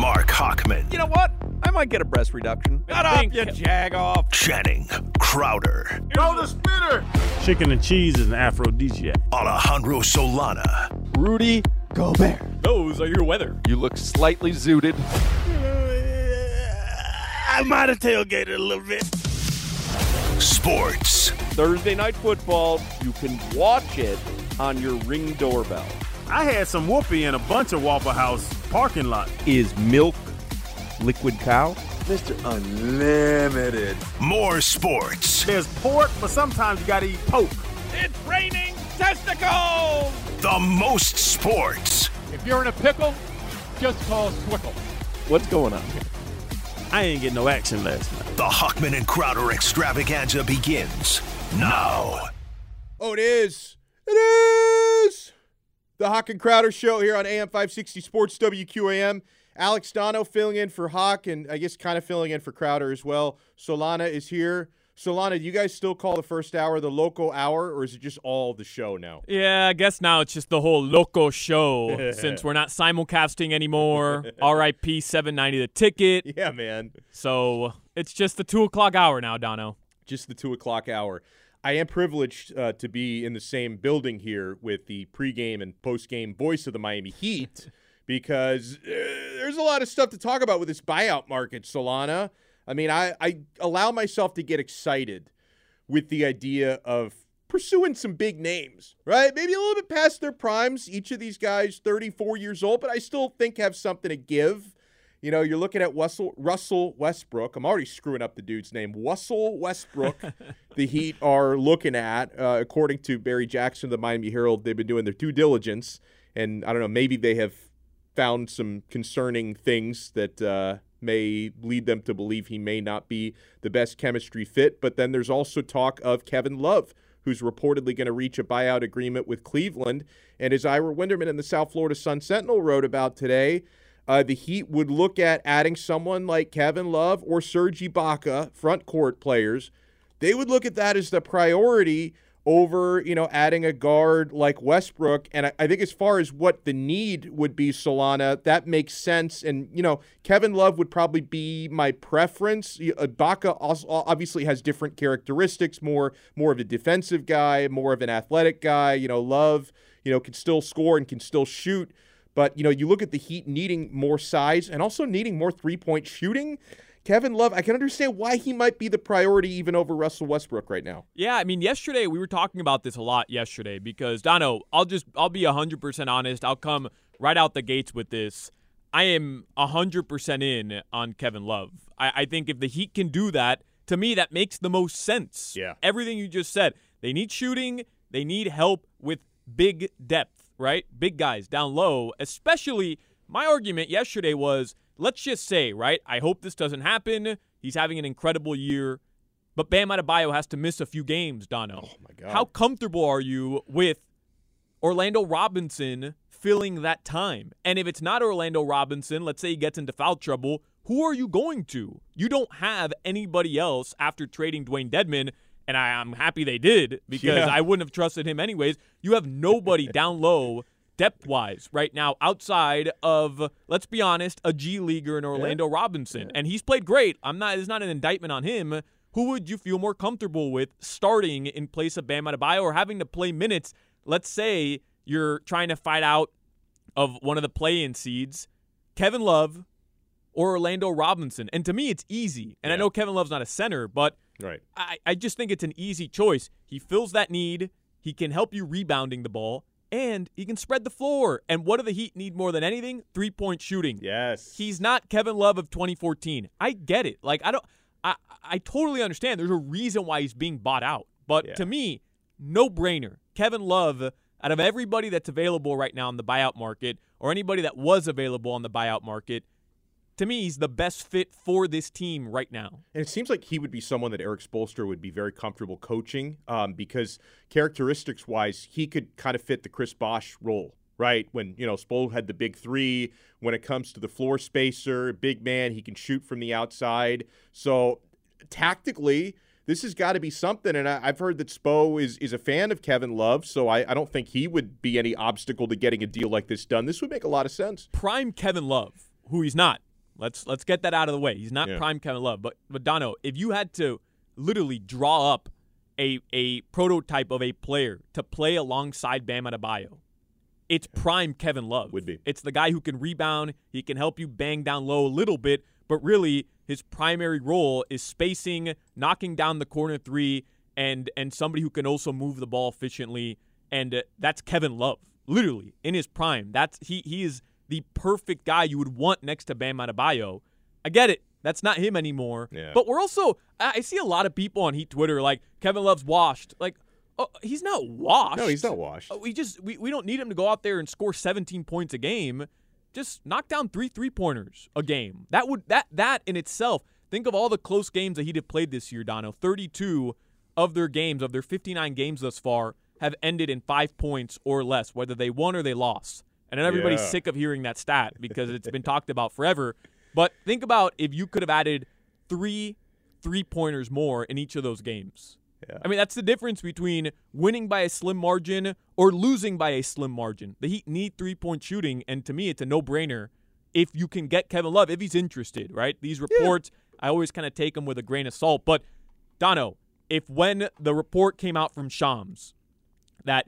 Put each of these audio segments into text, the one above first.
Mark Hochman. You know what? I might get a breast reduction. Shut up, you jag off. Channing Crowder. Throw the spinner. Chicken and cheese is an aphrodisiac. Alejandro Solana. Rudy Gobert. Those are your weather. You look slightly zooted. I might have tailgated a little bit. Sports. Thursday night football, you can watch it on your ring doorbell. I had some whoopee in a bunch of Waffle House parking lot. Is milk liquid cow? Mr. Unlimited. More sports. There's pork, but sometimes you gotta eat poke. It's raining testicles. The most sports. If you're in a pickle, just call Swickle. What's going on here? I ain't get no action last night. The Hochman and Crowder extravaganza begins now. Oh, it is. It is. The Hawk and Crowder Show here on AM 560 Sports WQAM. Alex Donno filling in for Hawk and I guess kind of filling in for Crowder as well. Solana is here. Solana, do you guys still call the first hour the local hour, or is it just all the show now? Yeah, I guess now it's just the whole loco show since we're not simulcasting anymore. RIP 790 the ticket. Yeah, man. So it's just the two o'clock hour now, Donno. Just the two o'clock hour. I am privileged uh, to be in the same building here with the pregame and postgame voice of the Miami Heat because uh, there's a lot of stuff to talk about with this buyout market, Solana. I mean, I, I allow myself to get excited with the idea of pursuing some big names, right? Maybe a little bit past their primes. Each of these guys, 34 years old, but I still think have something to give. You know, you're looking at Russell, Russell Westbrook. I'm already screwing up the dude's name. Russell Westbrook, the Heat are looking at, uh, according to Barry Jackson of the Miami Herald. They've been doing their due diligence, and I don't know, maybe they have found some concerning things that uh, may lead them to believe he may not be the best chemistry fit. But then there's also talk of Kevin Love, who's reportedly going to reach a buyout agreement with Cleveland. And as Ira Winderman in the South Florida Sun Sentinel wrote about today, uh, the Heat would look at adding someone like Kevin Love or Serge Ibaka, front court players. They would look at that as the priority over, you know, adding a guard like Westbrook. And I, I, think as far as what the need would be, Solana, that makes sense. And, you know, Kevin Love would probably be my preference. Ibaka also obviously has different characteristics, more more of a defensive guy, more of an athletic guy. You know, Love, you know, can still score and can still shoot. But, you know, you look at the Heat needing more size and also needing more three-point shooting. Kevin Love, I can understand why he might be the priority even over Russell Westbrook right now. Yeah, I mean, yesterday we were talking about this a lot yesterday because Donno, I'll just I'll be 100% honest. I'll come right out the gates with this. I am 100% in on Kevin Love. I, I think if the Heat can do that, to me that makes the most sense. Yeah. Everything you just said. They need shooting, they need help with big depth, right? Big guys down low, especially my argument yesterday was let's just say, right? I hope this doesn't happen. He's having an incredible year, but Bam Adebayo has to miss a few games. Donno, oh my god, how comfortable are you with Orlando Robinson filling that time? And if it's not Orlando Robinson, let's say he gets into foul trouble, who are you going to? You don't have anybody else after trading Dewayne Dedmon. And I, am happy they did because Yeah. I wouldn't have trusted him anyways. You have nobody down low depth wise right now outside of let's be honest a G leaguer in Orlando Robinson. And he's played great. I'm not it's not an indictment on him. Who would you feel more comfortable with starting in place of Bam Adebayo or having to play minutes? Let's say you're trying to fight out of one of the play-in seeds Kevin Love or Orlando Robinson. And to me it's easy. And I know Kevin Love's not a center but right. I, I just think it's an easy choice. He fills that need. He can help you rebounding the ball, and he can spread the floor. And what do the Heat need more than anything? Three point shooting. Yes. He's not Kevin Love of 2014. I get it. Like I don't. I I totally understand. There's a reason why he's being bought out. But Yeah. to me, no brainer. Kevin Love, out of everybody that's available right now in the buyout market, or anybody that was available on the buyout market, to me, he's the best fit for this team right now. And it seems like he would be someone that Eric Spoelstra would be very comfortable coaching um, because characteristics wise, he could kind of fit the Chris Bosh role, right? When, you know, Spo had the big three, when it comes to the floor spacer, big man, he can shoot from the outside. So tactically, this has got to be something. And I, I've heard that Spo is, is a fan of Kevin Love, so I, I don't think he would be any obstacle to getting a deal like this done. This would make a lot of sense. prime Kevin Love, who he's not. Let's let's get that out of the way. He's not Yeah. prime Kevin Love, but but Donno, if you had to literally draw up a a prototype of a player to play alongside Bam Adebayo, it's prime Kevin Love. Would be. It's the guy who can rebound. He can help you bang down low a little bit, but really his primary role is spacing, knocking down the corner three, and and somebody who can also move the ball efficiently. And uh, that's Kevin Love, literally in his prime. That's he he is the perfect guy you would want next to Bam Adebayo. I get it. That's not him anymore. Yeah. But we're also I see a lot of people on Heat Twitter like Kevin Love's washed. Like, oh, he's not washed. No, he's not washed. Uh, We just we, we don't need him to go out there and score 17 points a game. Just knock down three three pointers a game. That would that that in itself. Think of all the close games that he'd have played this year, Donno. 32 of their games, of their 59 games thus far, have ended in five points or less, whether they won or they lost. And everybody's Yeah. sick of hearing that stat because it's been talked about forever. But think about if you could have added three three pointers more in each of those games. I mean, that's the difference between winning by a slim margin or losing by a slim margin. The Heat need three point shooting, and to me, it's a no brainer if you can get Kevin Love, if he's interested, right? These reports, I always kind of take them with a grain of salt. But, Donno, if when the report came out from Shams that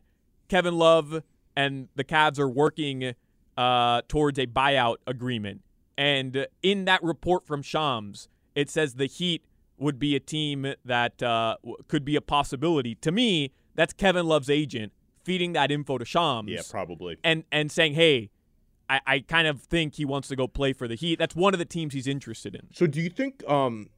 Kevin Love and the Cavs are working uh, towards a buyout agreement. And in that report from Shams, it says the Heat would be a team that uh, could be a possibility. To me, that's Kevin Love's agent feeding that info to Shams Yeah, probably. and and saying, "Hey, I, I kind of think he wants to go play for the Heat. That's one of the teams he's interested in." So do you think um,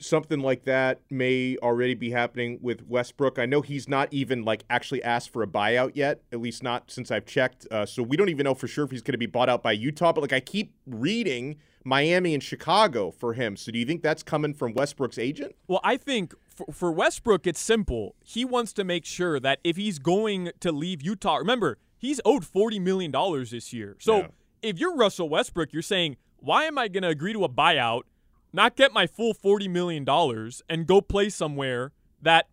something like that may already be happening with Westbrook? I know he's not even like actually asked for a buyout yet, at least not since I've checked. Uh, so we don't even know for sure if he's going to be bought out by Utah. But like I keep reading Miami and Chicago for him. So do you think that's coming from Westbrook's agent? Well, I think for, for Westbrook, it's simple. He wants to make sure that if he's going to leave Utah, remember, he's owed $40 million this year. So Yeah. if you're Russell Westbrook, you're saying, why am I going to agree to a buyout, not get my full $40 million, and go play somewhere that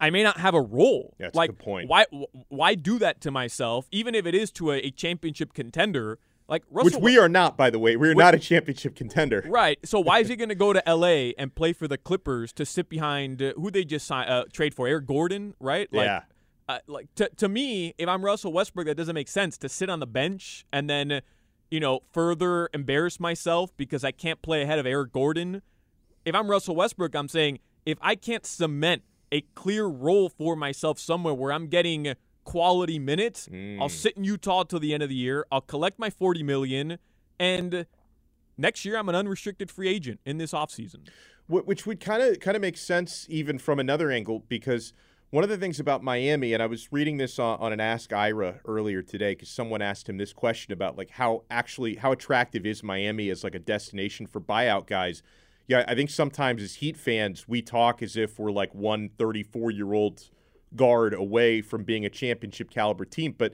I may not have a role? That's a like, good point. Why, why do that to myself, even if it is to a, a championship contender? Like Russell Which we are not, by the way. We're not a championship contender. Right. So why is he going to go to L.A. and play for the Clippers to sit behind uh, who they just signed, uh, trade for? Eric Gordon, right? Like, Yeah. Uh, like to to me, if I'm Russell Westbrook, that doesn't make sense to sit on the bench and then, you know, further embarrass myself because I can't play ahead of Eric Gordon. If I'm Russell Westbrook, I'm saying if I can't cement a clear role for myself somewhere where I'm getting quality minutes, hmm. I'll sit in Utah till the end of the year. I'll collect my 40 million and next year I'm an unrestricted free agent in this offseason. Wh- which would kind of kind of make sense even from another angle because one of the things about Miami, and I was reading this on, on an Ask Ira earlier today because someone asked him this question about like how actually how attractive is Miami as like a destination for buyout guys. Yeah, I think sometimes as Heat fans we talk as if we're like one 34 year old guard away from being a championship caliber team, but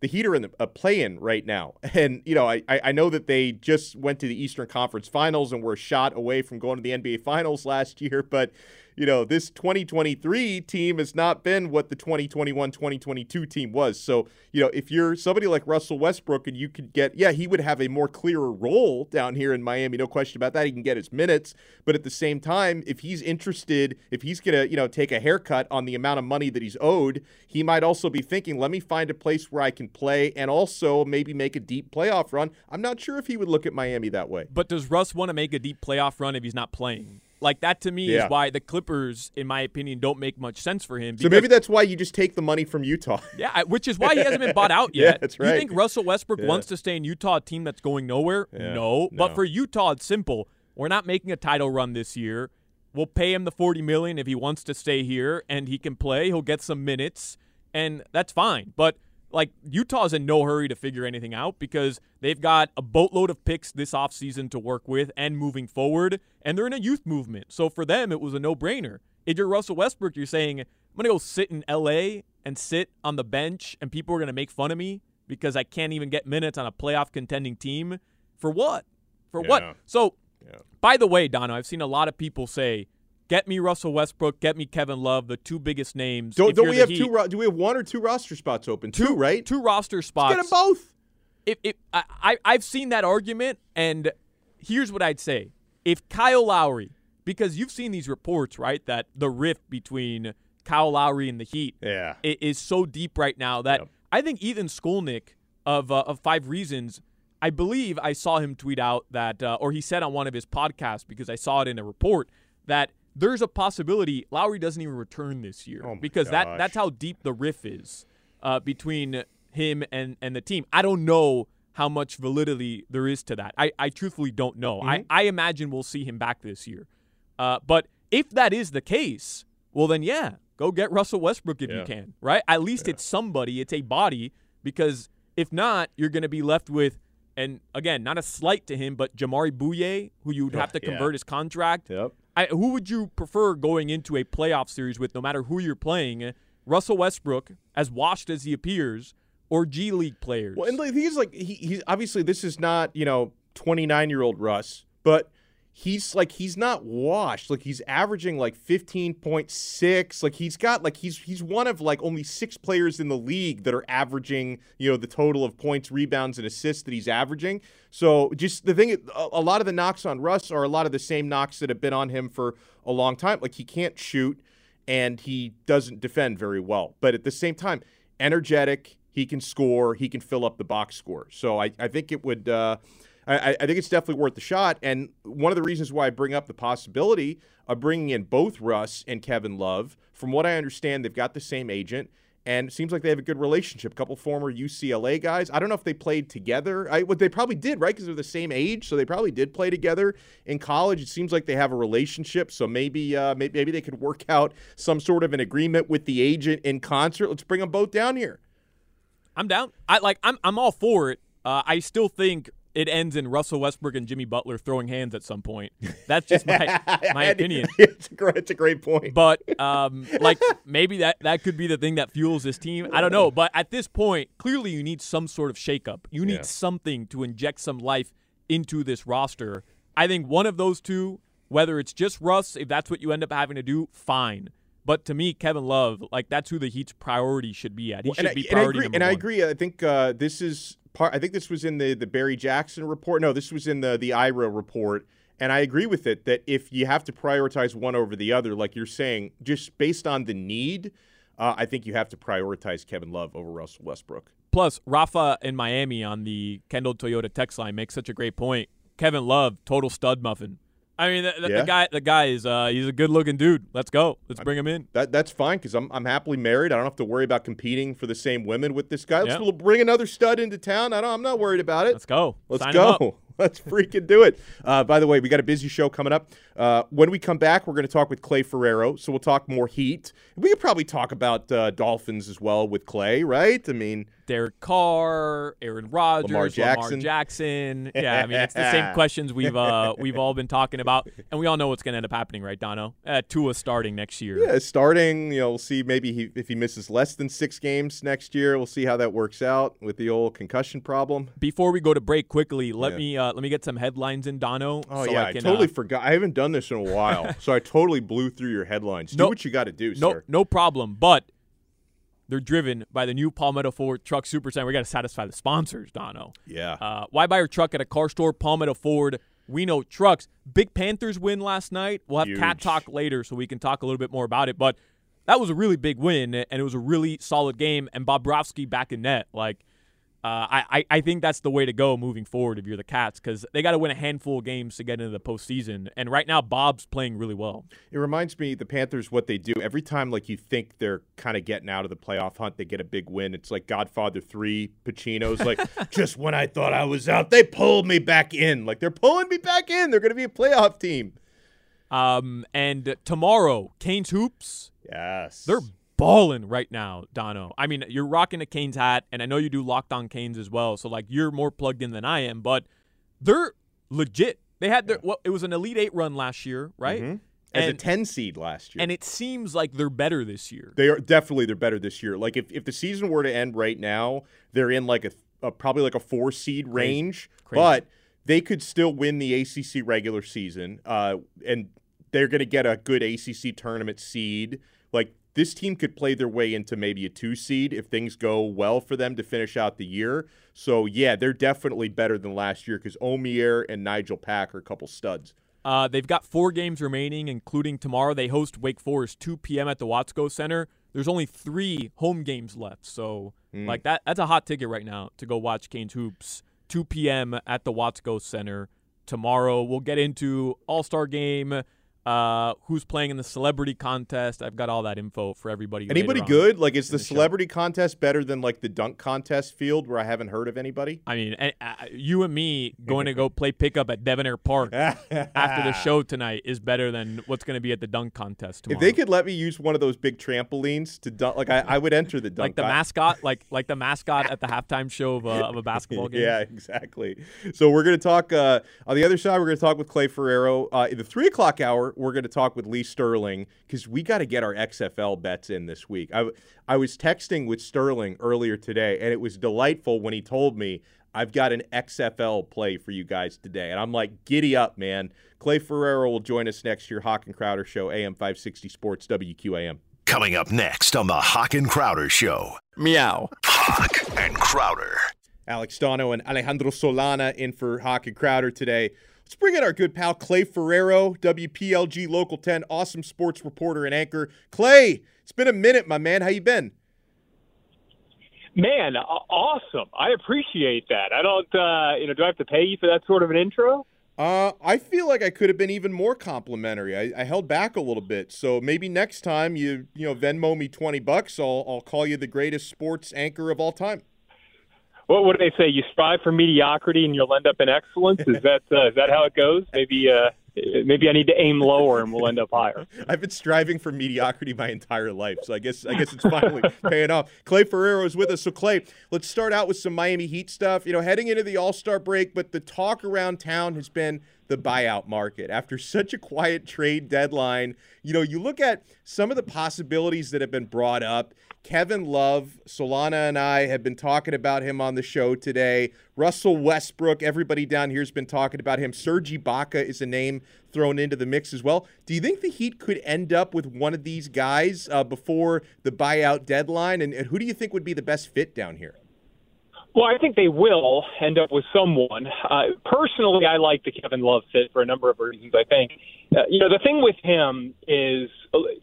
the Heat are in the, a play-in right now, and you know I I know that they just went to the Eastern Conference Finals and were shot away from going to the NBA Finals last year, but you know this 2023 team has not been what the 2021-2022 team was. So you know if you're somebody like Russell Westbrook and you could get yeah he would have a more clearer role down here in Miami, no question about that. He can get his minutes, but at the same time, if he's interested, if he's gonna you know take a haircut on the amount of money that he's owed, he might also be thinking, let me find a place where I can play and also maybe make a deep playoff run. I'm not sure if he would look at Miami that way. But does Russ want to make a deep playoff run if he's not playing? Like that to me Yeah. is why the Clippers, in my opinion, don't make much sense for him. So maybe that's why you just take the money from Utah. Yeah, which is why he hasn't been bought out yet. Yeah, that's You think Russell Westbrook Yeah. wants to stay in Utah, a team that's going nowhere? Yeah, no. But for Utah, it's simple. We're not making a title run this year. We'll pay him the forty million if he wants to stay here and he can play. He'll get some minutes, and that's fine. But like Utah's in no hurry to figure anything out because they've got a boatload of picks this offseason to work with and moving forward, and they're in a youth movement. So for them, it was a no-brainer. If you're Russell Westbrook, you're saying, I'm going to go sit in LA and sit on the bench, and people are going to make fun of me because I can't even get minutes on a playoff contending team. For what? For Yeah. what? So, Yeah. by the way, Donno, I've seen a lot of people say, get me Russell Westbrook, get me Kevin Love, the two biggest names. Don't, don't we have Heat- two? Ro- do we have one or two roster spots open? Two, right? two roster spots? Get them both. if, if I, I I've seen that argument and here's what I'd say: if Kyle Lowry, because you've seen these reports, right, that the rift between Kyle Lowry and the Heat Yeah. is so deep right now that Yep. I think Ethan Skolnick of uh, of Five Reasons, I believe I saw him tweet out that, uh, or he said on one of his podcasts because I saw it in a report that there's a possibility Lowry doesn't even return this year Oh because that that's how deep the riff is uh, between him and and the team. I don't know how much validity there is to that. I, I truthfully don't know. I, Mm-hmm. I imagine we'll see him back this year. Uh, but if that is the case, well then yeah, go get Russell Westbrook if you can, right? At least it's somebody, it's a body, because if not, you're going to be left with, and again, not a slight to him, but Jamaree Bouyea, who you'd have to Yeah. convert his contract. Yep. I, who would you prefer going into a playoff series with, no matter who you're playing? Russell Westbrook, as washed as he appears, or G League players? Well, and the thing is, like, he, he's obviously this is not you know 29 year old Russ, but he's like he's not washed. Like he's averaging like 15.6. Like he's got like he's he's one of like only six players in the league that are averaging you know the total of points, rebounds, and assists that he's averaging. So just the thing, a, lot of the knocks on Russ are a lot of the same knocks that have been on him for a long time. Like he can't shoot and he doesn't defend very well. But at the same time, energetic. He can score. He can fill up the box score. So I, I think it would. Uh, I, I think it's definitely worth the shot. And one of the reasons why I bring up the possibility of bringing in both Russ and Kevin Love, from what I understand, they've got the same agent. And it seems like they have a good relationship. A couple former UCLA guys. I don't know if they played together. I, what they probably did, right? Because they're the same age, so they probably did play together in college. It seems like they have a relationship, so maybe, uh, maybe, maybe they could work out some sort of an agreement with the agent in concert. Let's bring them both down here. I'm down. I like. I'm. I'm all for it. Uh, I still think it ends in Russell Westbrook and Jimmy Butler throwing hands at some point. That's just my my opinion. it's, a great, it's a great point. But um, like maybe that that could be the thing that fuels this team. I don't know. But at this point, clearly you need some sort of shakeup. You need Yeah. something to inject some life into this roster. I think one of those two, whether it's just Russ, if that's what you end up having to do, fine. But to me, Kevin Love, like that's who the Heat's priority should be at. He should and I, be and I priority agree. And I agree. I think uh, this is part. I think this was in the the Barry Jackson report. No, this was in the the Ira report. And I agree with it that if you have to prioritize one over the other, like you're saying, just based on the need, uh, I think you have to prioritize Kevin Love over Russell Westbrook. Plus, Rafa in Miami on the Kendall Toyota text line makes such a great point. Kevin Love, total stud muffin. I mean, the, the, Yeah. the guy, the guy is uh, he's a good looking dude. Let's go. Let's bring him in. That that's fine because I'm I'm happily married. I don't have to worry about competing for the same women with this guy. Let's Yeah. bring another stud into town. I don't. I'm not worried about it. Let's go. Let's Sign go. Let's freaking do it. Uh, by the way, we got a busy show coming up. Uh, when we come back, we're going to talk with Clay Ferraro. So we'll talk more Heat. We could probably talk about uh, Dolphins as well with Clay, right? I mean, Derek Carr, Aaron Rodgers, Lamar Jackson. Jackson. Yeah, I mean it's the same questions we've uh, we've all been talking about, and we all know what's going to end up happening, right, Donno? Uh, Tua starting next year. yeah, starting. You know, we'll see. Maybe he, if he misses less than six games next year, we'll see how that works out with the old concussion problem. Before we go to break, quickly let Yeah. me uh, let me get some headlines in Donno. Oh so yeah, I, I, totally uh, forgot. I haven't done this in a while, so I totally blew through your headlines. Do No- what you got to do, No, sir. no problem. But they're driven by the new Palmetto Ford Truck Super Center. We got to satisfy the sponsors, Donno. Yeah. Uh, why buy your truck at a car store? Palmetto Ford. We know trucks. Big Panthers win last night. We'll have cat talk later, so we can talk a little bit more about it. But that was a really big win, and it was a really solid game. And Bobrovsky back in net, like. Uh, I, I I think that's the way to go moving forward if you're the Cats because they got to win a handful of games to get into the postseason. And right now, Bob's playing really well. It reminds me the Panthers what they do every time like you think they're kind of getting out of the playoff hunt, they get a big win. It's like Godfather 3, Pacino's like just when I thought I was out, they pulled me back in. Like they're pulling me back in. They're going to be a playoff team. Um, and tomorrow, Canes hoops. Yes. They're balling right now, Donno. I mean, you're rocking a Canes hat, and I know you do locked on Canes as well. So like, you're more plugged in than I am, but they're legit. They had their well, it was an Elite Eight run last year, right? Mhm. as And a 10 seed last year. and it seems like they're better this year. They are definitely they're better this year. Like if, if the season were to end right now, they're in like a, a probably like a four seed range, Crazy. but they could still win the ACC regular season, uh, and they're going to get a good ACC tournament seed. Like this team could play their way into maybe a two seed if things go well for them to finish out the year. So yeah, they're definitely better than last year because Omier and Nigel Pack are a couple studs. Uh, they've got four games remaining, including tomorrow. They host Wake Forest 2 p.m. at the Watsco Center. There's only three home games left, so mm. like that that's a hot ticket right now to go watch Canes hoops 2 p.m. at the Watsco Center tomorrow. We'll get into All Star Game uh, who's playing in the celebrity contest. I've got all that info for everybody. Anybody good? Like, is the, the celebrity show. contest better than like the dunk contest field where I haven't heard of anybody? I mean, uh, you and me going to go play pickup at Devonair Park after the show tonight is better than what's going to be at the dunk contest tomorrow. If they could let me use one of those big trampolines to dunk, like I, I would enter the dunk. like the mascot, like like the mascot at the halftime show of a, of a basketball game. yeah, exactly. So we're going to talk uh, on the other side. We're going to talk with Clay Ferraro uh, in the three o'clock hour we're going to talk with Lee Sterling because we got to get our XFL bets in this week. I, I was texting with Sterling earlier today, and it was delightful when he told me, I've got an XFL play for you guys today. And I'm like, giddy up, man. Clay Ferraro will join us next year, Hawk and Crowder Show, AM 560 Sports, WQAM. Coming up next on the Hawk and Crowder Show. Meow. Hawk and Crowder. Alex Donno and Alejandro Solana in for Hawk and Crowder today. Let's bring in our good pal Clay Ferraro, WPLG Local 10, awesome sports reporter and anchor. Clay, it's been a minute, my man. How you been? Man, awesome. I appreciate that. I don't, uh, you know, do I have to pay you for that sort of an intro? Uh, I feel like I could have been even more complimentary. I, I, held back a little bit, so maybe next time you, you know, Venmo me twenty bucks, I'll, I'll call you the greatest sports anchor of all time what do they say? You strive for mediocrity and you'll end up in excellence. Is that uh, is that how it goes? Maybe uh, maybe I need to aim lower and we'll end up higher. I've been striving for mediocrity my entire life, so I guess I guess it's finally paying off. Clay Ferraro is with us. So Clay, let's start out with some Miami Heat stuff. You know, heading into the All Star break, but the talk around town has been the buyout market. After such a quiet trade deadline, you know, you look at some of the possibilities that have been brought up. Kevin Love, Solana and I have been talking about him on the show today. Russell Westbrook, everybody down here has been talking about him. Serge Ibaka is a name thrown into the mix as well. Do you think the Heat could end up with one of these guys uh, before the buyout deadline? And, and who do you think would be the best fit down here? Well, I think they will end up with someone. Uh, personally, I like the Kevin Love fit for a number of reasons. I think, uh, you know, the thing with him is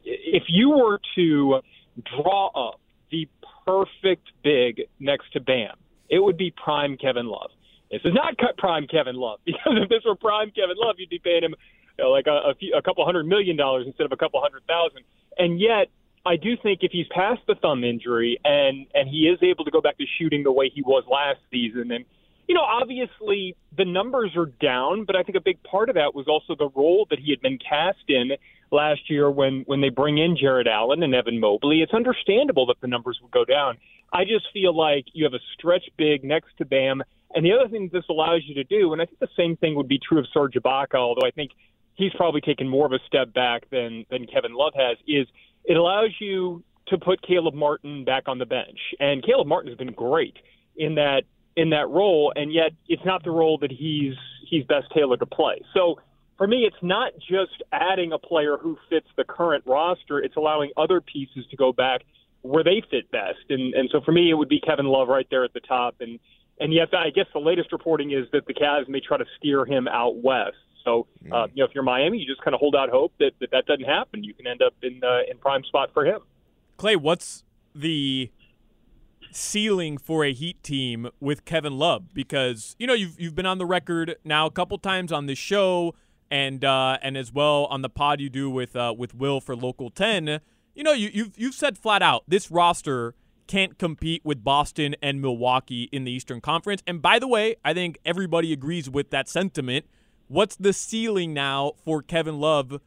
if you were to draw up the perfect big next to Bam, it would be prime Kevin Love. This is not prime Kevin Love because if this were prime Kevin Love, you'd be paying him you know, like a, a, few, a couple hundred million dollars instead of a couple hundred thousand. And yet, I do think if he's past the thumb injury and and he is able to go back to shooting the way he was last season, and you know, obviously the numbers are down, but I think a big part of that was also the role that he had been cast in last year when when they bring in Jarrett Allen and Evan Mobley. It's understandable that the numbers would go down. I just feel like you have a stretch big next to Bam. And the other thing this allows you to do, and I think the same thing would be true of Serge Ibaka, although I think he's probably taken more of a step back than than Kevin Love has, is it allows you to put Caleb Martin back on the bench. And Caleb Martin has been great in that in that role, and yet it's not the role that he's he's best tailored to play. So for me, it's not just adding a player who fits the current roster; it's allowing other pieces to go back where they fit best. And and so for me, it would be Kevin Love right there at the top. And and yet, I guess the latest reporting is that the Cavs may try to steer him out west. So, uh, you know, if you're Miami, you just kind of hold out hope that that, that doesn't happen. You can end up in uh, in prime spot for him. Clay, what's the ceiling for a Heat team with Kevin Love? Because you know you've you've been on the record now a couple times on this show, and uh, and as well on the pod you do with uh, with Will for Local Ten. You know you you've you've said flat out this roster can't compete with Boston and Milwaukee in the Eastern Conference. And by the way, I think everybody agrees with that sentiment. What's the ceiling now for Kevin Love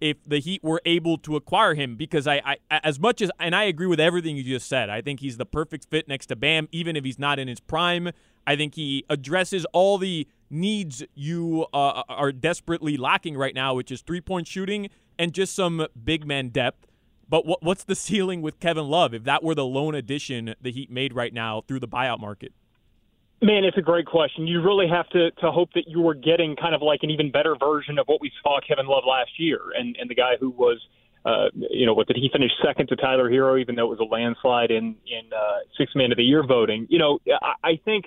if the Heat were able to acquire him? Because I, I as much as and I agree with everything you just said. I think he's the perfect fit next to Bam, even if he's not in his prime. I think he addresses all the needs you uh, are desperately lacking right now, which is three point shooting and just some big man depth. But what, what's the ceiling with Kevin Love if that were the lone addition the Heat made right now through the buyout market? Man, it's a great question. You really have to, to hope that you were getting kind of like an even better version of what we saw Kevin Love last year, and and the guy who was uh, you know, what did he finish second to Tyler Herro, even though it was a landslide in in uh, six man of the year voting? You know, I, I think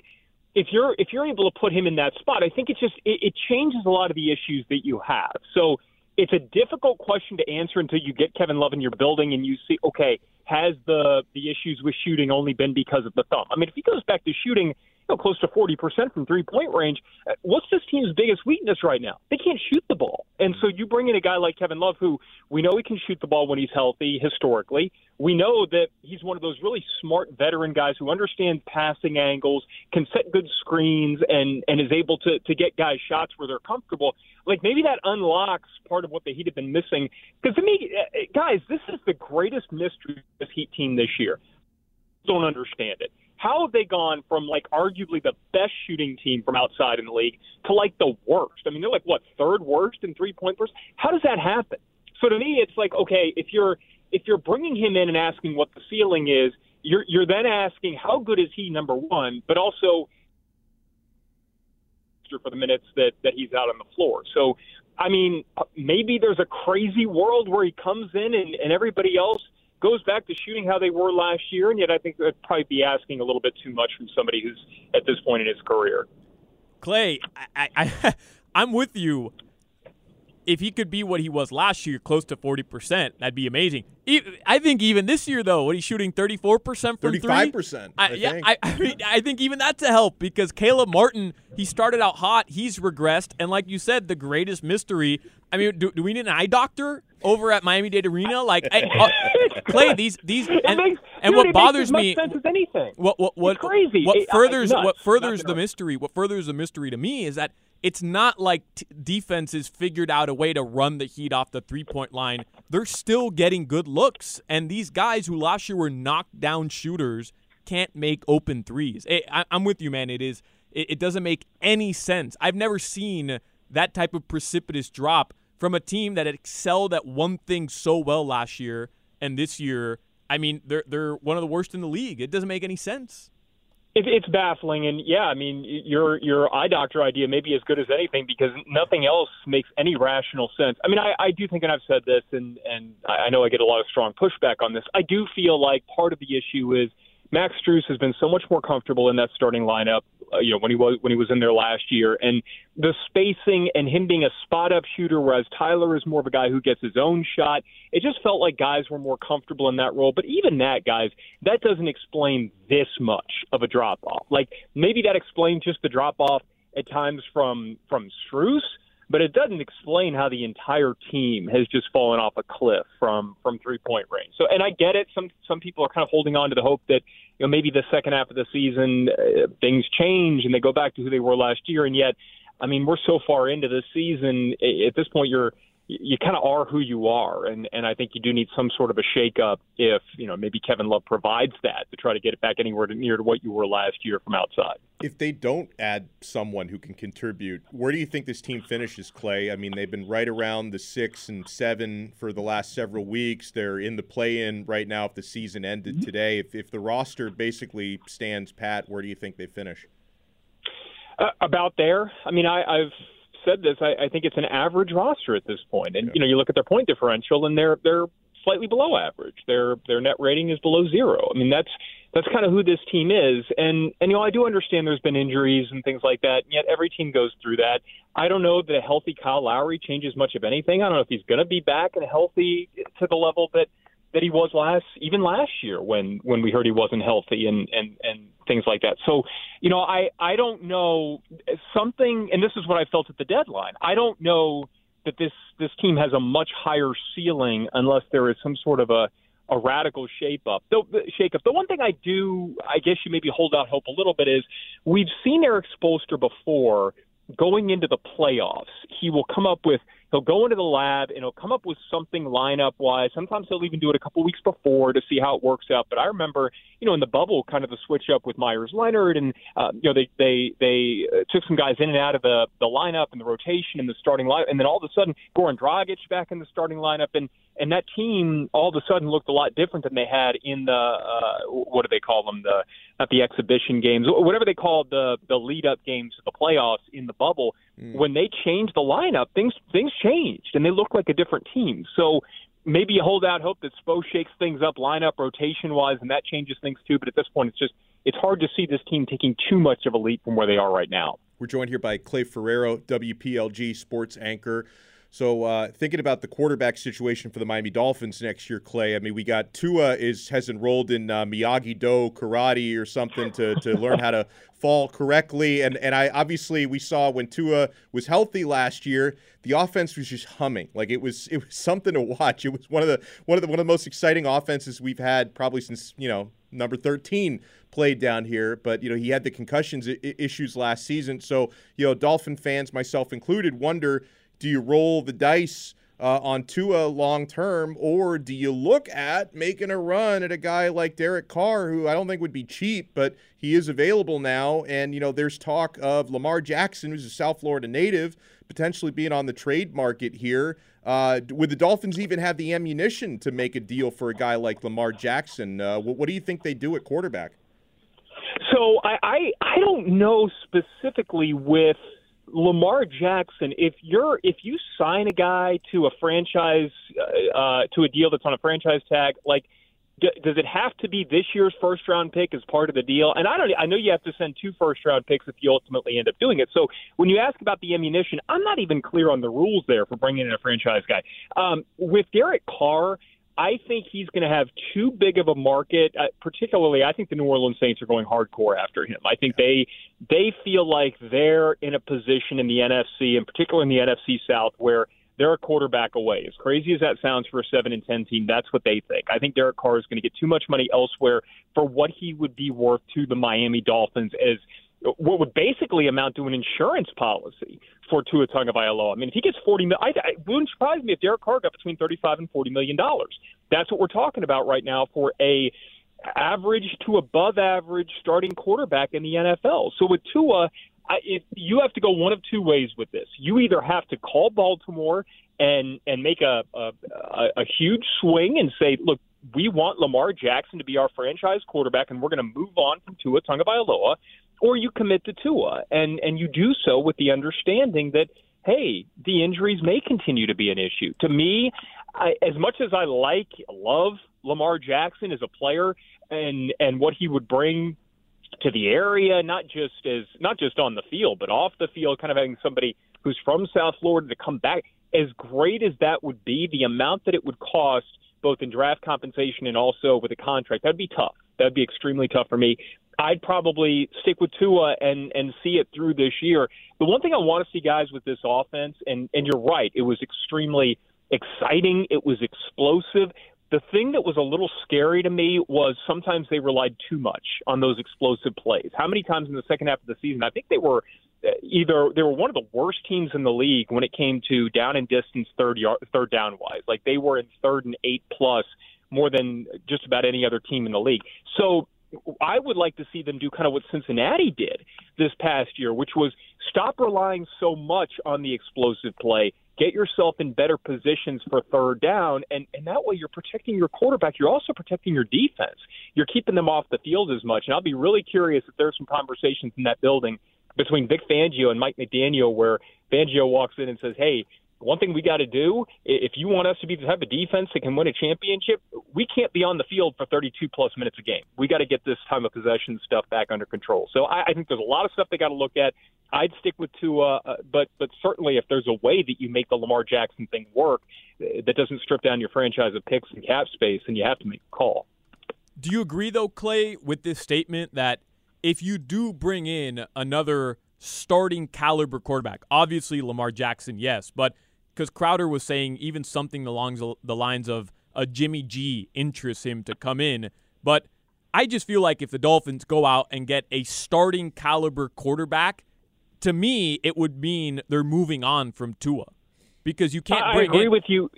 if you're if you're able to put him in that spot, I think it just it, it changes a lot of the issues that you have. So it's a difficult question to answer until you get Kevin Love in your building and you see, okay, has the the issues with shooting only been because of the thumb? I mean, if he goes back to shooting you know, close to 40% from three point range. Uh, what's this team's biggest weakness right now? They can't shoot the ball. And so you bring in a guy like Kevin Love, who we know he can shoot the ball when he's healthy historically. We know that he's one of those really smart veteran guys who understands passing angles, can set good screens, and, and is able to, to get guys shots where they're comfortable. Like maybe that unlocks part of what the Heat have been missing. Because to me, uh, guys, this is the greatest mystery of this Heat team this year. Don't understand it. How have they gone from like arguably the best shooting team from outside in the league to like the worst? I mean, they're like what third worst in three point. How does that happen? So to me, it's like okay, if you're if you're bringing him in and asking what the ceiling is, you're you're then asking how good is he number one, but also for the minutes that that he's out on the floor. So, I mean, uh, maybe there's a crazy world where he comes in and, and everybody else goes back to shooting how they were last year, and yet I think that'd probably be asking a little bit too much from somebody who's at this point in his career. Clay, I, I, I'm with you. If he could be what he was last year, close to 40%, that'd be amazing. I think even this year, though, what he's shooting 34% from 35%. I, yeah, I, I, mean, I think even that's a help because Caleb Martin, he started out hot. He's regressed. And like you said, the greatest mystery. I mean, do, do we need an eye doctor over at Miami Dade Arena? Like, I, uh, Clay, these these and, makes, and dude, what bothers me, sense as anything. What what what it's crazy? What it, furthers nuts, what furthers the mystery? What furthers the mystery to me is that it's not like t- defenses figured out a way to run the Heat off the three point line. They're still getting good looks, and these guys who last year were knockdown shooters can't make open threes. It, I, am with you, man. It is. It, it doesn't make any sense. I've never seen that type of precipitous drop from a team that excelled at one thing so well last year, and this year, I mean, they're they're one of the worst in the league. It doesn't make any sense. It, it's baffling, and yeah, I mean, your your eye doctor idea may be as good as anything because nothing else makes any rational sense. I mean, I, I do think, and I've said this, and and I know I get a lot of strong pushback on this. I do feel like part of the issue is Max Strus has been so much more comfortable in that starting lineup. Uh, you know when he was when he was in there last year, and the spacing and him being a spot up shooter, whereas Tyler is more of a guy who gets his own shot. It just felt like guys were more comfortable in that role. But even that, guys, that doesn't explain this much of a drop off. Like maybe that explains just the drop off at times from from Strus but it doesn't explain how the entire team has just fallen off a cliff from from three point range. So, and I get it. Some some people are kind of holding on to the hope that you know maybe the second half of the season uh, things change and they go back to who they were last year. And yet, I mean, we're so far into the season. At this point, you're you kind of are who you are, and and I think you do need some sort of a shakeup if you know maybe Kevin Love provides that to try to get it back anywhere near to what you were last year from outside. If they don't add someone who can contribute, where do you think this team finishes, Clay? I mean, they've been right around the six and seven for the last several weeks. They're in the play-in right now. If the season ended mm-hmm. today, if if the roster basically stands pat, where do you think they finish? Uh, about there. I mean, I, I've said this. I, I think it's an average roster at this point. And yeah. you know, you look at their point differential, and they're they're slightly below average. Their their net rating is below zero. I mean, that's that's kind of who this team is. And and you know, I do understand there's been injuries and things like that. And yet every team goes through that. I don't know that a healthy Kyle Lowry changes much of anything. I don't know if he's going to be back and healthy to the level that that he was last even last year when when we heard he wasn't healthy and and and things like that. So, you know, I I don't know something and this is what I felt at the deadline. I don't know that this this team has a much higher ceiling unless there is some sort of a a radical shape up. The, shake up. The one thing I do, I guess you maybe hold out hope a little bit is we've seen Eric Spoelstra before going into the playoffs. He will come up with he'll go into the lab and he'll come up with something lineup wise. Sometimes he'll even do it a couple weeks before to see how it works out. But I remember, you know, in the bubble, kind of the switch up with Meyers Leonard, and uh, you know they they they uh, took some guys in and out of the the lineup and the rotation and the starting line, and then all of a sudden Goran Dragic back in the starting lineup, and and that team all of a sudden looked a lot different than they had in the uh, what do they call them the not the exhibition games whatever they called the the lead up games to the playoffs in the bubble mm. when they changed the lineup things things changed and they looked like a different team so maybe you hold out hope that Spo shakes things up lineup rotation wise, and that changes things too. But at this point, it's just it's hard to see this team taking too much of a leap from where they are right now. We're joined here by Clay Ferraro, WPLG sports anchor. So uh, thinking about the quarterback situation for the Miami Dolphins next year, Clay. I mean, we got Tua is has enrolled in uh, Miyagi Do karate or something to, to learn how to fall correctly. And and I obviously we saw when Tua was healthy last year, the offense was just humming. Like it was it was something to watch. It was one of the one of the one of the most exciting offenses we've had probably since you know number 13 played down here but you know he had the concussions I- issues last season so you know dolphin fans myself included wonder do you roll the dice uh, on Tua long term, or do you look at making a run at a guy like Derek Carr, who I don't think would be cheap, but he is available now? And, you know, there's talk of Lamar Jackson, who's a South Florida native, potentially being on the trade market here. Uh, would the Dolphins even have the ammunition to make a deal for a guy like Lamar Jackson? Uh, what, what do you think they do at quarterback? So I, I I don't know specifically with Lamar Jackson, if you're if you sign a guy to a franchise uh, uh, to a deal that's on a franchise tag, like d- does it have to be this year's first round pick as part of the deal? And I don't I know you have to send two first round picks if you ultimately end up doing it. So when you ask about the ammunition, I'm not even clear on the rules there for bringing in a franchise guy. Um, with Derek Carr. I think he's going to have too big of a market. Uh, particularly, I think the New Orleans Saints are going hardcore after him. I think they they feel like they're in a position in the NFC, and particularly in the NFC South, where they're a quarterback away. As crazy as that sounds for a seven and ten team, that's what they think. I think Derek Carr is going to get too much money elsewhere for what he would be worth to the Miami Dolphins as what would basically amount to an insurance policy for Tua Tagovailoa. I mean, if he gets forty million, I, I, it wouldn't surprise me if Derek Carr got between thirty-five and forty million dollars. That's what we're talking about right now for a average to above average starting quarterback in the NFL. So with Tua, I, if you have to go one of two ways with this. You either have to call Baltimore and and make a a, a, a huge swing and say, look, we want Lamar Jackson to be our franchise quarterback, and we're going to move on from Tua Tagovailoa, or you commit to Tua, and and you do so with the understanding that hey, the injuries may continue to be an issue. To me, I, as much as I like, love Lamar Jackson as a player, and and what he would bring to the area, not just as not just on the field, but off the field, kind of having somebody who's from South Florida to come back. As great as that would be, the amount that it would cost, both in draft compensation and also with a contract, that'd be tough. That'd be extremely tough for me. I'd probably stick with Tua and and see it through this year. The one thing I want to see guys with this offense, and and you're right, it was extremely exciting. It was explosive. The thing that was a little scary to me was sometimes they relied too much on those explosive plays. How many times in the second half of the season? I think they were uh, either they were one of the worst teams in the league when it came to down and distance third yard, third down wise. Like they were in third and eight plus more than just about any other team in the league. So I would like to see them do kind of what Cincinnati did this past year, which was stop relying so much on the explosive play. Get yourself in better positions for third down, and, and that way you're protecting your quarterback. You're also protecting your defense. You're keeping them off the field as much. And I'll be really curious if there's some conversations in that building between Vic Fangio and Mike McDaniel where Fangio walks in and says, "Hey, one thing we got to do if you want us to be the type of defense that can win a championship, we can't be on the field for 32 plus minutes a game. We got to get this time of possession stuff back under control. So I, I think there's a lot of stuff they got to look at. I'd stick with Tua, uh, but but certainly if there's a way that you make the Lamar Jackson thing work uh, that doesn't strip down your franchise of picks and cap space, then you have to make a call. Do you agree though, Clay, with this statement that if you do bring in another starting caliber quarterback, obviously Lamar Jackson, yes, but because Crowder was saying even something along the lines of a Jimmy G interests him to come in. But I just feel like if the Dolphins go out and get a starting caliber quarterback, to me, it would mean they're moving on from Tua because you can't. I agree in- with you.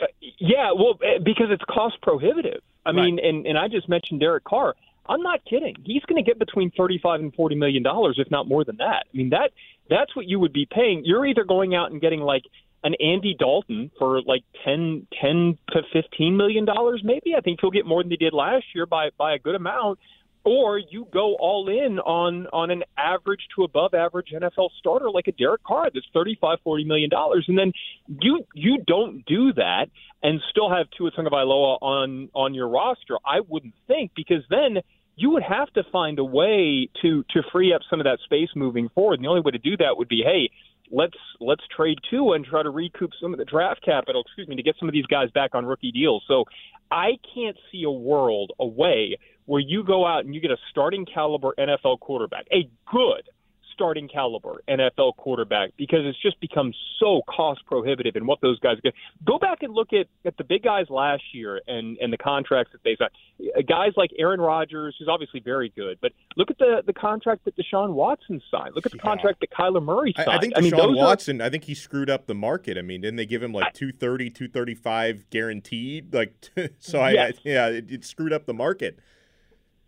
Uh, yeah, well, eh, because it's cost prohibitive. I right. mean, and and I just mentioned Derek Carr. I'm not kidding. He's going to get between 35 and 40 million dollars, if not more than that. I mean that that's what you would be paying. You're either going out and getting like an Andy Dalton for like 10, 10 to 15 million dollars maybe. I think he'll get more than he did last year by by a good amount. or you go all in on on an average to above average NFL starter like a Derek Carr that's thirty five forty million dollars and then you you don't do that and still have Tua Tagovailoa on on your roster I wouldn't think because then you would have to find a way to to free up some of that space moving forward and the only way to do that would be hey let's let's trade Tua and try to recoup some of the draft capital excuse me to get some of these guys back on rookie deals. So I can't see a world away where you go out and you get a starting caliber NFL quarterback, a good starting caliber NFL quarterback, because it's just become so cost prohibitive and what those guys get. Go back and look at, at the big guys last year and, and the contracts that they signed. Uh, guys like Aaron Rodgers, who's obviously very good, but look at the, the contract that Deshaun Watson signed. Look at the Yeah. contract that Kyler Murray signed. I, I think mean, Deshaun those are- Watson. I think he screwed up the market. I mean, didn't they give him like 230, 235 guaranteed? Like, so I, Yes. I yeah, it, it screwed up the market.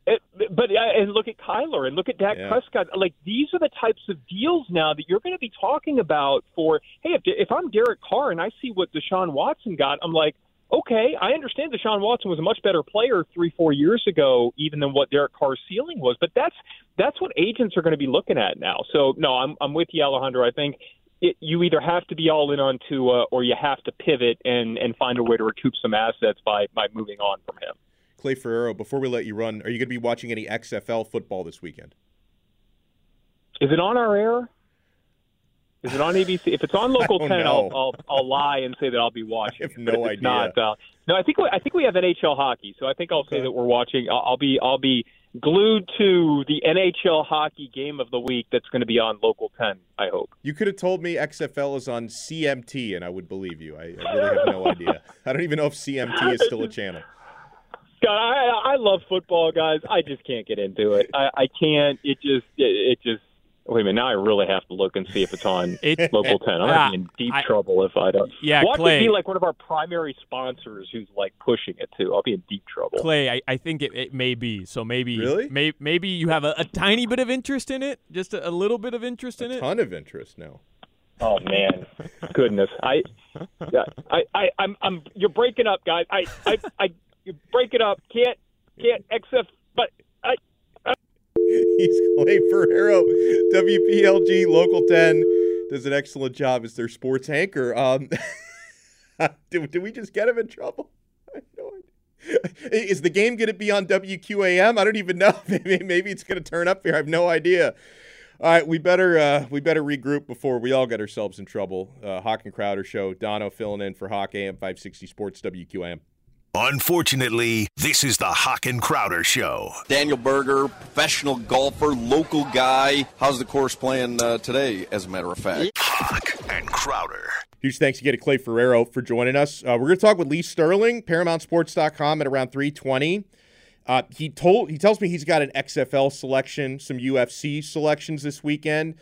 It, but and look at Kyler and look at Dak Yeah. Prescott. Like these are the types of deals now that you're going to be talking about. For hey, if, if I'm Derek Carr and I see what Deshaun Watson got, I'm like, okay, I understand Deshaun Watson was a much better player three, four years ago, even than what Derek Carr's ceiling was. But that's that's what agents are going to be looking at now. So no, I'm I'm with you, Alejandro. I think. It, you either have to be all in on Tua, or you have to pivot and, and find a way to recoup some assets by, by moving on from him. Clay Ferraro, before we let you run, are you going to be watching any XFL football this weekend? Is it on our air? Is it on ABC? If it's on Local Ten, I'll. I'll I'll lie and say that I'll be watching. I have no idea. Not, uh, no, I think we, I think we have NHL hockey, so I think I'll say that we're watching. I'll, I'll be I'll be glued to the NHL hockey game of the week that's going to be on Local Ten. I hope. You could have told me XFL is on CMT, and I would believe you. I, I really have no idea. I don't even know if CMT is still a channel. God, I I love football, guys. I just can't get into it. I, I can't. It just it, it just. Wait a minute. Now I really have to look and see if it's on It- Local Ten. I'm Yeah, gonna be in deep I- trouble if I don't. Yeah, Watch Clay. it be like one of our primary sponsors who's like pushing it too. I'll be in deep trouble. Clay, I, I think it, it may be. So maybe Really? may, maybe you have a, a tiny bit of interest in it, just a, a little bit of interest in A it. ton of interest now. Oh man, goodness. I, yeah, I, I, I'm, I'm. You're breaking up, guys. I, I, I. You break it up. Can't, can't. XF. But I. He's Clay Ferraro, WPLG Local 10, does an excellent job as their sports anchor. Um, did, did we just get him in trouble? I. Is the game going to be on WQAM? I don't even know. Maybe, maybe it's going to turn up here. I have no idea. All right, we better uh, we better regroup before we all get ourselves in trouble. Uh, Hawk and Crowder show. Donno filling in for Hawk AM 560 Sports WQAM. Unfortunately, this is the Hawk and Crowder Show. Daniel Berger, professional golfer, local guy. How's the course playing uh, today, as a matter of fact? Hawk and Crowder. Huge thanks again to Clay Ferraro for joining us. Uh, we're going to talk with Lee Sterling, ParamountSports.com at around 320. Uh, he told he tells me he's got an XFL selection, some UFC selections this weekend.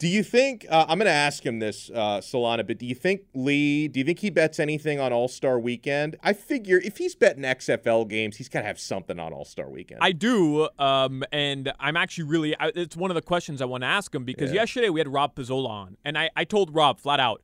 Do you think uh, I'm going to ask him this, uh, Solana? But do you think Lee? Do you think he bets anything on All Star Weekend? I figure if he's betting XFL games, he's got to have something on All Star Weekend. I do, um, and I'm actually really. I, it's one of the questions I want to ask him because Yeah. yesterday we had Rob Pizzola on, and I, I told Rob flat out,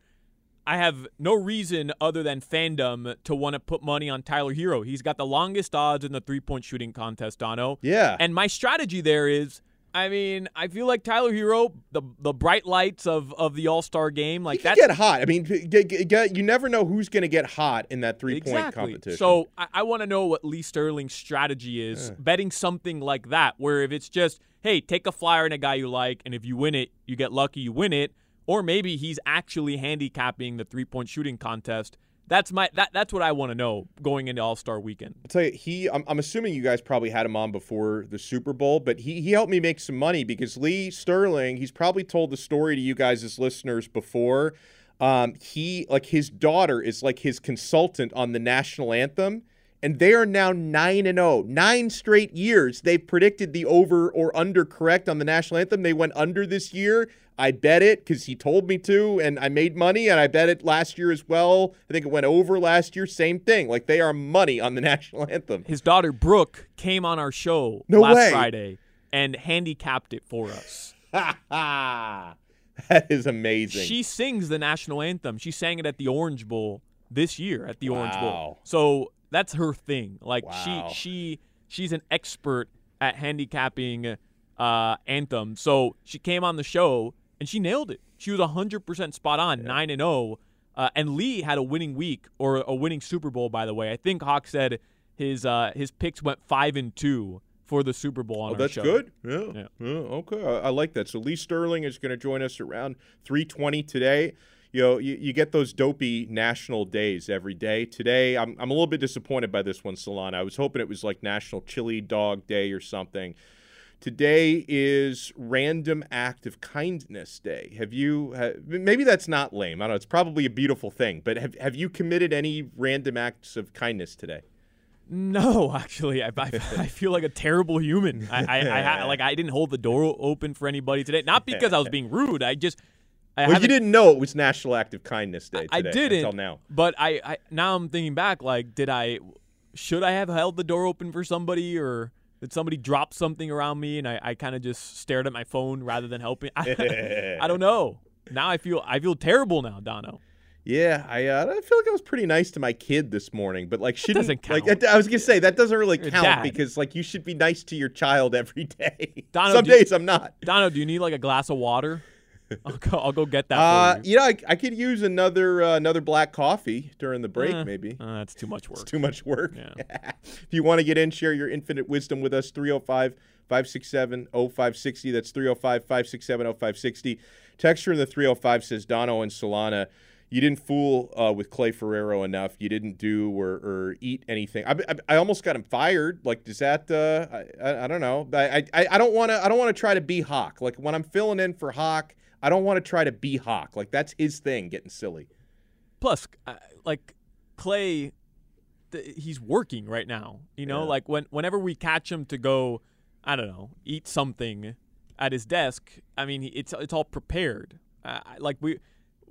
I have no reason other than fandom to want to put money on Tyler Herro. He's got the longest odds in the three point shooting contest, Donno. yeah, And my strategy there is, I mean, I feel like Tyler Herro, the the bright lights of of the All Star game, like that's get hot. I mean, g- g- g- you never know who's going to get hot in that three point competition. So I, I want to know what Lee Sterling's strategy is betting something like that, where if it's just, hey, take a flyer on a guy you like, and if you win it, you get lucky, you win it, or maybe he's actually handicapping the three point shooting contest. That's my that that's what I want to know going into All Star Weekend. I'll tell you, he. I'm, I'm assuming you guys probably had him on before the Super Bowl, but he he helped me make some money because Lee Sterling. He's probably told the story to you guys as listeners before. Um, he like his daughter is like his consultant on the national anthem, and they are now nine and zero. Nine straight years they've predicted the over or under correct on the national anthem. They went under this year. I bet it because he told me to, and I made money, and I bet it last year as well. I think it went over last year. Same thing. Like they are money on the national anthem. His daughter Brooke came on our show No last way. Friday and handicapped it for us. that is amazing. She sings the national anthem. She sang it at the Orange Bowl this year at the Orange Bowl. So that's her thing. Like Wow. she she she's an expert at handicapping uh, Anthem. So she came on the show and she nailed it. She was 100% spot on, 9 and 0. Uh, and Lee had a winning week or a winning Super Bowl, by the way. I think Hawk said his uh, his picks went 5 and 2 for the Super Bowl on Oh, our that's show. good. Yeah. Yeah. Yeah, okay. I, I like that. So Lee Sterling is going to join us around 320 today. You know, you, you get those dopey national days every day. Today, I'm, I'm a little bit disappointed by this one, Solana. I was hoping it was like National Chili Dog Day or something. Today is Random Act of Kindness Day. Have you, ha, maybe that's not lame. I don't know. It's probably a beautiful thing, but have, have you committed any random acts of kindness today? No, actually, I, I, I feel like a terrible human. I, I, I like I didn't hold the door open for anybody today. Not because I was being rude. I just I well, you didn't know it was National Act of Kindness Day today I didn't until now. But I, I now I'm thinking back. Like, did I? Should I have held the door open for somebody, or did somebody drop something around me and I, I kind of just stared at my phone rather than helping? I, I don't know. Now I feel I feel terrible now, Donno. Yeah, I uh, I feel like I was pretty nice to my kid this morning, but like shouldn't doesn't like. I was gonna say that doesn't really You're count because like you should be nice to your child every day. Donno, Some do days I'm not. Donno, do you need like a glass of water? I'll go, I'll go get that Uh, you. you know, I, I could use another uh, another black coffee during the break, Eh, maybe. uh, that's too much work. It's too much work. Yeah. if you want to get in, share your infinite wisdom with us, 305 567 0560. That's 305 567 0560. Texture in the 305 says Donno and Solana. You didn't fool uh, with Clay Ferraro enough. You didn't do or, or eat anything. I, I, I almost got him fired. Like, does that? Uh, I, I, I don't know. I, I, I don't want to. I don't want to try to be Hawk. Like when I'm filling in for Hawk, I don't want to try to be Hawk. Like that's his thing, getting silly. Plus, like Clay, th- he's working right now. You know, Yeah. like when whenever we catch him to go, I don't know, eat something at his desk. I mean, it's it's all prepared. Uh, like we.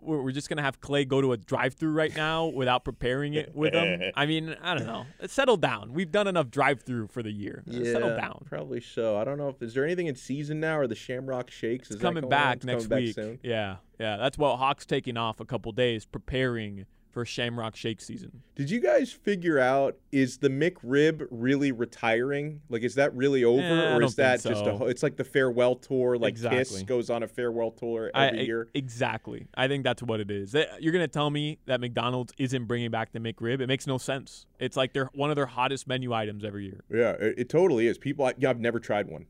We're we're just gonna have Clay go to a drive-through right now without preparing it with him. I mean, I don't know. Settle down. We've done enough drive-through for the year. Uh, Settle down. Probably so. I don't know if is there anything in season now or the Shamrock Shakes is coming back next coming week. Back. Yeah, yeah. That's what Hawks taking off a couple days, preparing for Shamrock Shake season. Did you guys figure out is the McRib really retiring? Like, is that really over, Eh, or is that think just a? It's like the farewell tour. Like Kiss goes on a farewell tour every I- year. Exactly. I think that's what it is. You're gonna tell me that McDonald's isn't bringing back the McRib? It makes no sense. It's like they're one of their hottest menu items every year. Yeah, it, it totally is. People, I, yeah, I've never tried one.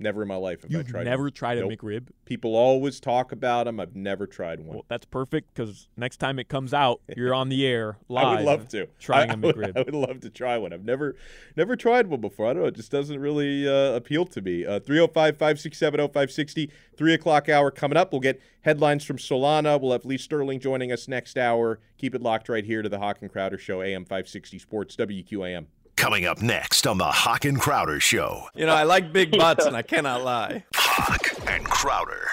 Never in my life have I You've tried. never one. tried a Nope. McRib? People always talk about them. I've never tried one. Well, that's perfect because next time it comes out, you're on the air live. I would love to trying I- a I would- McRib. I would love to try one. I've never, never tried one before. I don't know. It just doesn't really uh, appeal to me. Uh, 305 567 0560, 3 o'clock hour coming up. We'll get headlines from Solana. We'll have Lee Sterling joining us next hour. Keep it locked right here to the Hawk and Crowder Show, AM 560 Sports, WQAM. Coming up next on the Hawk and Crowder Show. You know, I like big butts, and I cannot lie. Hawk and Crowder.